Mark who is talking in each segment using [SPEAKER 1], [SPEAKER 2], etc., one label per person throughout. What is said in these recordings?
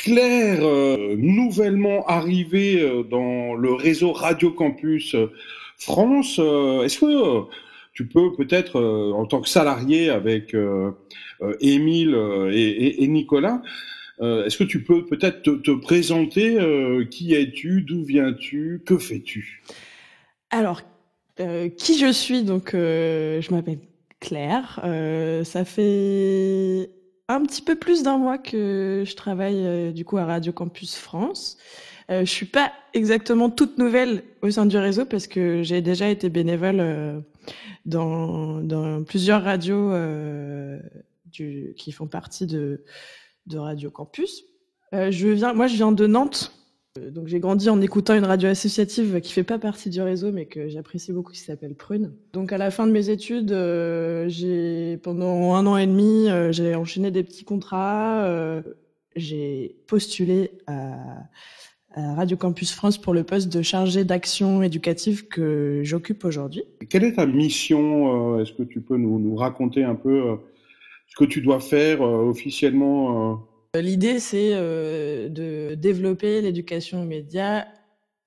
[SPEAKER 1] Claire, euh, nouvellement arrivée euh, dans le réseau Radio Campus euh, France, est-ce que tu peux peut-être, en tant que salarié avec Émile et, Nicolas, est-ce que tu peux peut-être te, présenter Qui es-tu D'où viens-tu Que fais-tu?
[SPEAKER 2] Alors, qui je suis? Donc, je m'appelle Claire. ça fait un petit peu plus d'un mois que je travaille euh, du coup à Radio Campus France. Euh, je suis pas exactement toute nouvelle au sein du réseau parce que j'ai déjà été bénévole euh, dans, plusieurs radios euh, qui font partie de, de Radio Campus. Je viens, moi, je viens de Nantes, donc j'ai grandi en écoutant une radio associative qui fait pas partie du réseau mais que j'apprécie beaucoup qui s'appelle Prune. Donc à la fin de mes études, euh, pendant un an et demi, euh, j'ai enchaîné des petits contrats, euh, j'ai postulé à, Radio Campus France pour le poste de chargé d'action éducative que j'occupe aujourd'hui.
[SPEAKER 1] Quelle est ta mission Est-ce que tu peux nous, raconter un peu ce que tu dois faire officiellement
[SPEAKER 2] L'idée, c'est euh, de développer l'éducation aux médias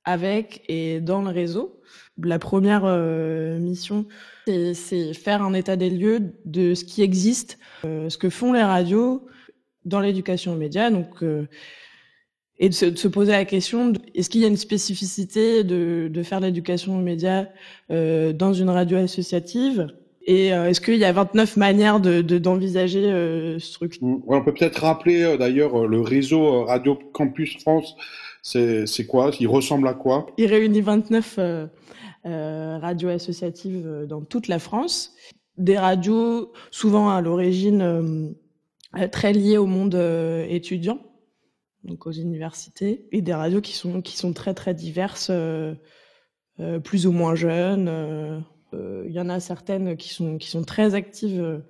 [SPEAKER 2] avec et dans le réseau. La première euh, mission, c'est faire un état des lieux de ce qui existe, euh, ce que font les radios dans l'éducation aux médias. Donc, euh, et de se, de se, poser la question est-ce qu'il y a une spécificité de, de faire l'éducation aux médias euh, dans une radio associative? Et euh, est-ce qu'il y a 29 manières d'envisager de, euh, ce truc?
[SPEAKER 1] Mm. On peut peut-être rappeler euh, d'ailleurs le réseau Radio Campus France, c'est quoi? Il ressemble à quoi?
[SPEAKER 2] Il réunit 29 euh, euh, radios associatives dans toute la France. Des radios souvent à l'origine très liées au monde étudiant, donc aux universités, et des radios qui sont, qui sont très très diverses, plus ou moins jeunes il y en a certaines qui sont, qui sont très actives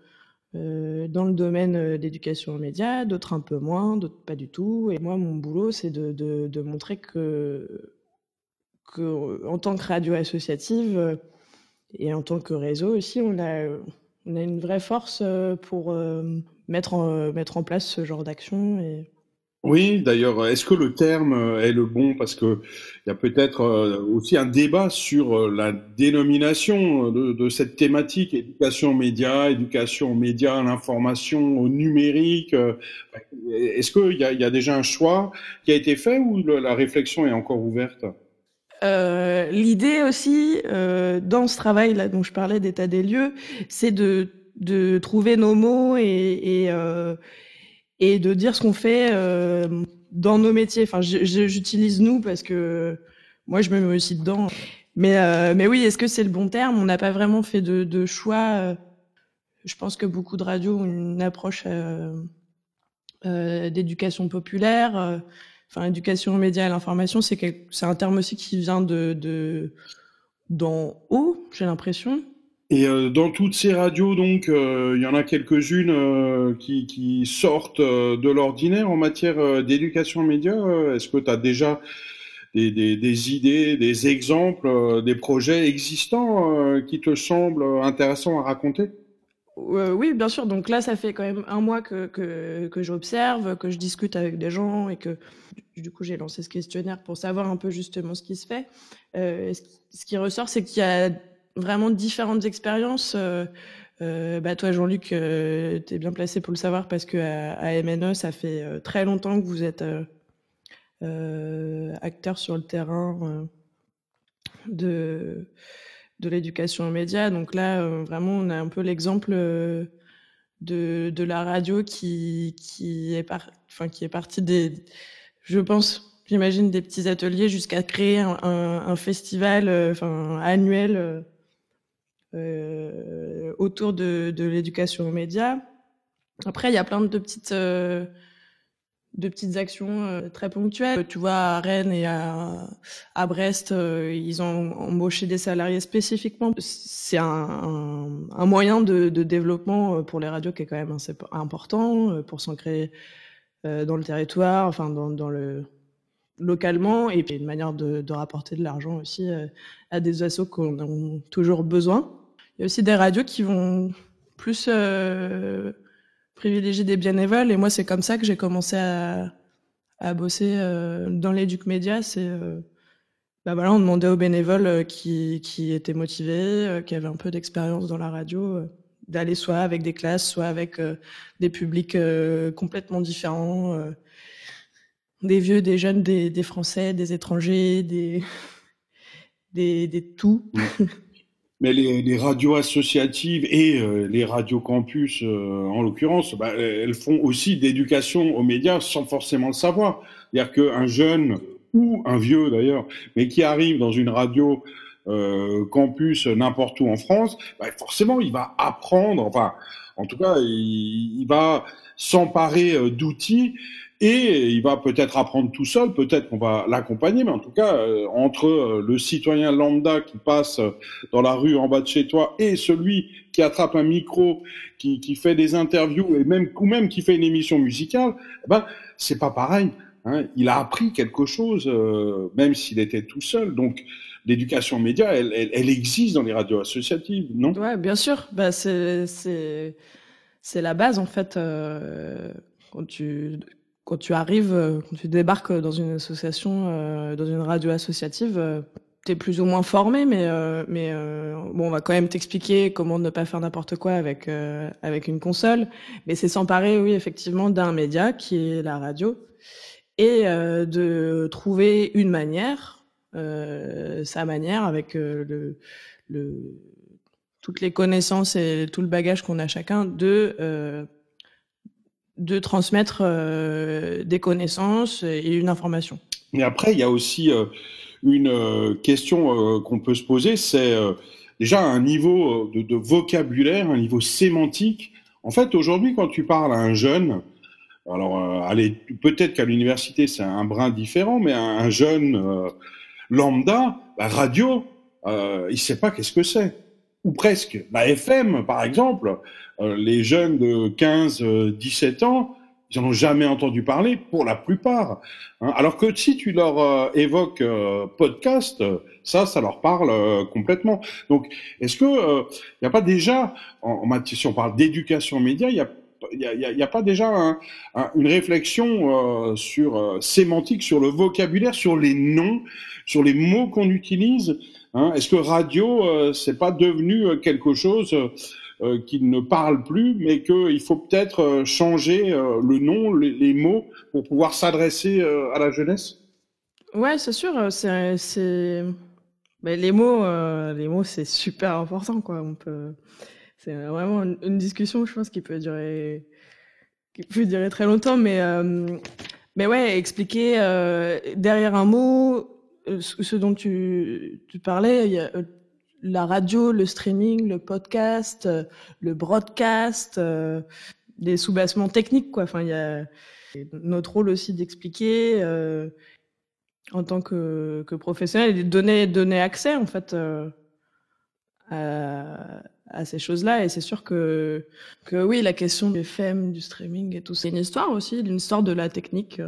[SPEAKER 2] euh, dans le domaine euh, d'éducation aux médias, d'autres un peu moins, d'autres pas du tout. Et moi, mon boulot, c'est de, de, montrer que, que, en tant que radio associative euh, et en tant que réseau aussi, on a, on a une vraie force pour mettre en, mettre en place ce genre d'action.
[SPEAKER 1] Oui, d'ailleurs, est-ce que le terme euh, est le bon? Parce que il y a peut-être euh, aussi un débat sur euh, la dénomination de, de cette thématique éducation aux médias, éducation aux médias, l'information, au numérique. Est-ce qu'il y a, y a déjà un choix qui a été fait ou la réflexion est encore ouverte?
[SPEAKER 2] Euh, L'idée aussi, euh, dans ce travail-là dont je parlais d'état des lieux, c'est de, de trouver nos mots et, et euh, et de dire ce qu'on fait euh, dans nos métiers. Enfin, j'utilise nous parce que moi, je me mets aussi dedans. Mais, euh, mais oui, est-ce que c'est le bon terme? On n'a pas vraiment fait de, de, choix. Je pense que beaucoup de radios ont une approche euh, euh d'éducation populaire. Enfin, éducation aux médias et l'information, c'est un terme aussi qui vient de d'en haut, j'ai l'impression.
[SPEAKER 1] Et euh, dans toutes ces radios, donc, euh, il y en a quelques-unes euh, qui, sortent de l'ordinaire en matière d'éducation aux médias. Est-ce que tu as déjà des, idées, des exemples, des projets existants qui te semblent intéressants à raconter?
[SPEAKER 2] Oui, bien sûr. Donc là, ça fait quand même un mois que, que, que j'observe, que je discute avec des gens et que du coup, j'ai lancé ce questionnaire pour savoir un peu justement ce qui se fait. Ce qui ressort, c'est qu'il y a vraiment différentes expériences. Euh, euh, bah toi, Jean-Luc, euh, tu es bien placé pour le savoir parce que à, à MNE, ça fait euh, très longtemps que vous êtes acteur sur le terrain de, de l'éducation aux médias. Donc là, vraiment, on a un peu l'exemple de, de la radio qui, qui, est par, enfin, qui est partie des, je pense, j'imagine, des petits ateliers jusqu'à créer un, un, un festival enfin, annuel autour de, l'éducation aux médias. Après, il y a plein de petites, euh, de petites actions euh, très ponctuelles. Tu vois, à Rennes et à, à Brest, euh, ils ont embauché des salariés spécifiquement. C'est un, moyen de, développement pour les radios qui est quand même assez important pour s'ancrer dans le territoire, enfin dans, le localement et puis une manière de, de rapporter de l'argent aussi à des assos qu'on a toujours besoin. Il y a aussi des radios qui vont plus euh, privilégier des bénévoles. Et moi, c'est comme ça que j'ai commencé à, à bosser dans l'éduc média, c'est bah voilà, on demandait aux bénévoles qui, qui étaient motivés, qui avaient un peu d'expérience dans la radio, d'aller soit avec des classes, soit avec des publics complètement différents, des vieux, des jeunes, des, des Français, des étrangers, des, des, des tout.
[SPEAKER 1] Mais les, les, radios associatives et euh, les radios campus, euh, en l'occurrence, bah, elles font aussi d'éducation aux médias sans forcément le savoir. C'est-à-dire qu'un jeune ou un vieux d'ailleurs, mais qui arrive dans une radio euh, campus n'importe où en France, bah, forcément il va apprendre, enfin en tout cas il, il va s'emparer euh, d'outils et il va peut-être apprendre tout seul, peut-être qu'on va l'accompagner, mais en tout cas, euh, entre euh, le citoyen lambda qui passe dans la rue en bas de chez toi et celui qui attrape un micro, qui, fait des interviews et même ou même qui fait une émission musicale, eh ben c'est pas pareil. Hein. Il a appris quelque chose, euh, même s'il était tout seul. Donc l'éducation média, elle, existe dans les radios associatives, non?
[SPEAKER 2] Ouais, bien sûr. Bah, c'est c'est la base en fait. Euh, quand tu quand tu arrives, euh, quand tu débarques dans une association, euh, dans une radio associative, euh, tu es plus ou moins formé, mais, mais bon, on va quand même t'expliquer comment ne pas faire n'importe quoi avec, avec une console. Mais c'est s'emparer, oui, effectivement, d'un média qui est la radio et de trouver une manière, sa manière, avec le, le, toutes les connaissances et tout le bagage qu'on a chacun, de de transmettre euh, des connaissances et une information.
[SPEAKER 1] Mais après, il y a aussi euh, une euh, question qu'on peut se poser, c'est déjà un niveau de, vocabulaire, un niveau sémantique. En fait, aujourd'hui, quand tu parles à un jeune, alors allez, peut-être qu'à l'université c'est un brin différent, mais un, un jeune lambda, la radio, il sait pas qu'est-ce que c'est ou presque. La FM, par exemple, euh, les jeunes de 15, 17 euh, ans, ils n'en ont jamais entendu parler pour la plupart. Hein. Alors que si tu leur euh, évoques podcast, ça, ça leur parle complètement. Donc, est-ce que il n'y a pas déjà, en, en, si on parle d'éducation média, il y a y a, pas déjà un, un, une réflexion euh, sur euh, sémantique, sur le vocabulaire, sur les noms, sur les mots qu'on utilise hein? Est-ce que radio, euh, c'est pas devenu quelque chose euh, qui ne parle plus, mais qu'il faut peut-être euh, changer euh, le nom, les, mots, pour pouvoir s'adresser à la jeunesse?
[SPEAKER 2] Ouais, c'est sûr. C'est, les mots, les mots, c'est super important, quoi. On peut, c'est vraiment une, discussion, je pense, qui peut durer, qui peut durer très longtemps, mais, mais ouais, expliquer derrière un mot ce dont tu, tu parlais. Il y a, la radio, le streaming, le podcast, euh, le broadcast, euh, des sous-bassements techniques, quoi. Enfin, il y a notre rôle aussi d'expliquer euh, en tant que, que, professionnel et de donner, donner accès, en fait, à, à, ces choses-là. Et c'est sûr que, que oui, la question du FM, du streaming et tout, c'est une histoire aussi, une histoire de la technique.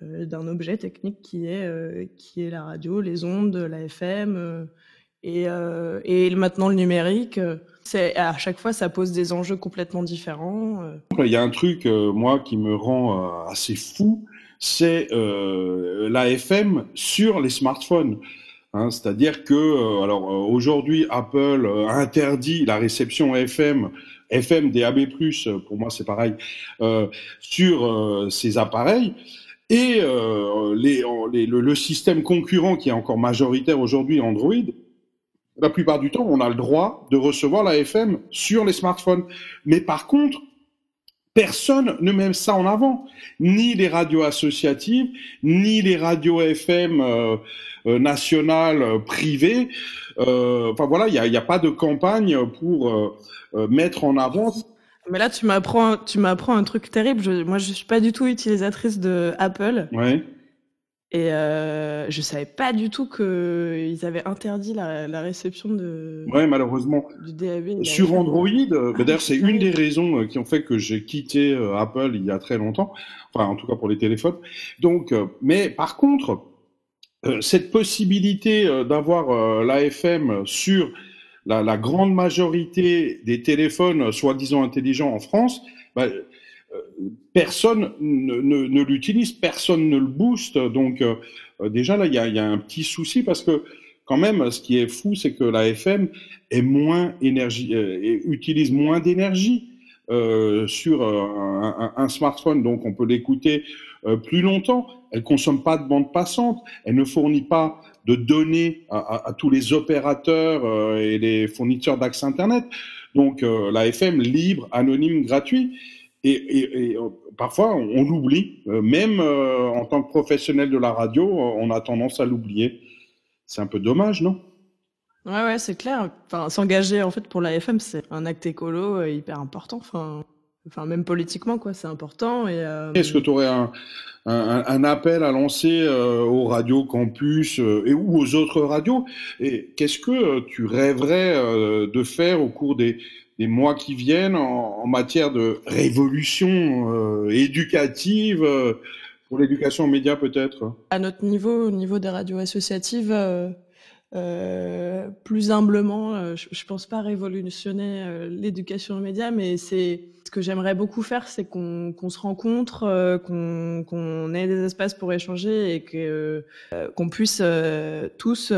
[SPEAKER 2] d'un objet technique qui est qui est la radio, les ondes, la FM, et, euh, et maintenant le numérique, euh, c'est à chaque fois ça pose des enjeux complètement différents. Euh.
[SPEAKER 1] Il y a un truc moi qui me rend assez fou, c'est euh, l'AFM sur les smartphones. Hein, C'est-à-dire que alors aujourd'hui Apple interdit la réception FM, FM DAB+, pour moi c'est pareil, euh, sur ces appareils. Et les, les, le, le, système concurrent qui est encore majoritaire aujourd'hui, Android, la plupart du temps, on a le droit de recevoir la FM sur les smartphones. Mais par contre, personne ne met ça en avant. Ni les radios associatives, ni les radios FM euh, euh, nationales euh, privées. Euh, enfin voilà, il n'y a, a, pas de campagne pour euh, mettre en avant.
[SPEAKER 2] Mais là, tu m'apprends, tu m'apprends un truc terrible. Je, moi, je suis pas du tout utilisatrice de Apple.
[SPEAKER 1] Ouais.
[SPEAKER 2] Et euh, je savais pas du tout qu'ils avaient interdit la, la, réception de.
[SPEAKER 1] Ouais, malheureusement.
[SPEAKER 2] Du DAB.
[SPEAKER 1] Sur Android, euh, bah, d'ailleurs, c'est une des raisons euh, qui ont fait que j'ai quitté euh, Apple il y a très longtemps. Enfin, en tout cas pour les téléphones. Donc, mais par contre, cette possibilité d'avoir l'AFM sur la, la, grande majorité des téléphones soi-disant intelligents en France, bah, personne ne, l'utilise, personne ne le booste. Donc déjà là, il y a, un petit souci parce que quand même, ce qui est fou, c'est que la FM utilise moins d'énergie. Euh, sur un, smartphone, donc on peut l'écouter euh, plus longtemps. Elle consomme pas de bande passante. Elle ne fournit pas de données à, à, tous les opérateurs euh, et les fournisseurs d'accès Internet. Donc la FM libre, anonyme, gratuit. Et, et, et parfois on, l'oublie. même en tant que professionnel de la radio, on a tendance à l'oublier. C'est un peu dommage, non?
[SPEAKER 2] Ouais, ouais, c'est clair. Enfin, s'engager en fait pour la FM, c'est un acte écolo euh, hyper important. Enfin, enfin, même politiquement, quoi, c'est important. Et euh,
[SPEAKER 1] est-ce que tu aurais un, un, un, appel à lancer euh, aux radios campus et ou aux autres radios? Et qu'est-ce que tu rêverais de faire au cours des, des mois qui viennent en, matière de révolution éducative pour l'éducation aux médias, peut-être.
[SPEAKER 2] À notre niveau, au niveau des radios associatives euh, plus humblement, euh, je, je, pense pas révolutionner euh, l'éducation aux médias, mais c'est ce que j'aimerais beaucoup faire, c'est qu'on se rencontre, qu'on ait des espaces pour échanger et qu'on puisse tous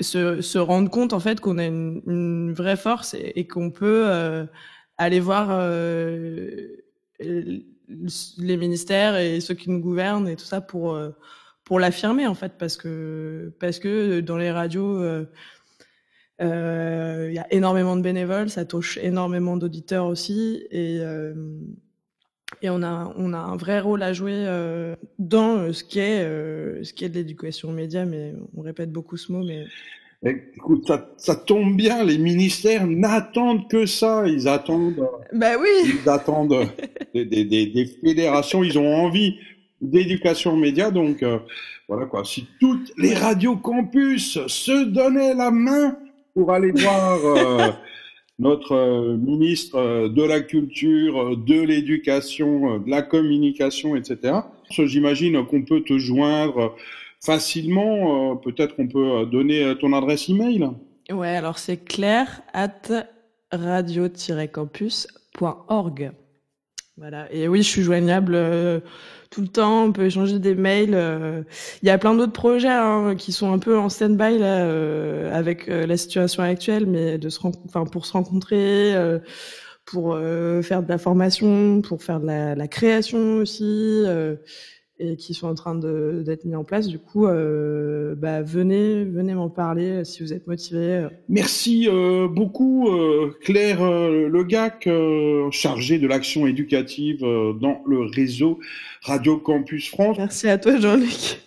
[SPEAKER 2] se, se, rendre compte en fait qu'on a une, vraie force et, qu'on peut aller voir les ministères et ceux qui nous gouvernent et tout ça pour pour l'affirmer en fait parce que parce que dans les radios euh, euh, il y a énormément de bénévoles, ça touche énormément d'auditeurs aussi euh, et on a on a un vrai rôle à jouer dans ce qui est ce qui est de l'éducation aux médias mais on répète beaucoup ce mot mais
[SPEAKER 1] Écoute, ça, ça, tombe bien, les ministères n'attendent que ça. Ils attendent.
[SPEAKER 2] Bah oui.
[SPEAKER 1] Ils attendent des, des, des, fédérations. Ils ont envie d'éducation aux médias. Donc euh, voilà quoi. Si toutes les radios campus se donnaient la main pour aller voir euh, notre euh, ministre de la culture, de l'éducation, de la communication, etc. J'imagine qu'on peut te joindre facilement. Peut-être qu'on peut donner ton adresse email.
[SPEAKER 2] Ouais, alors c'est clair at radio-campus.org. Voilà. Et oui, je suis joignable tout le temps, on peut échanger des mails. Euh. Il y a plein d'autres projets hein, qui sont un peu en stand-by là euh, avec euh, la situation actuelle, mais de se enfin pour se rencontrer, pour faire de la formation, pour faire de la, la création aussi et qui sont en train d'être mis en place. Du coup, euh, bah, venez, venez m'en parler euh, si vous êtes motivé.
[SPEAKER 1] Merci euh, beaucoup, euh, Claire Legac, chargée de l'action éducative dans le réseau Radio Campus France.
[SPEAKER 2] Merci à toi, Jean-Luc.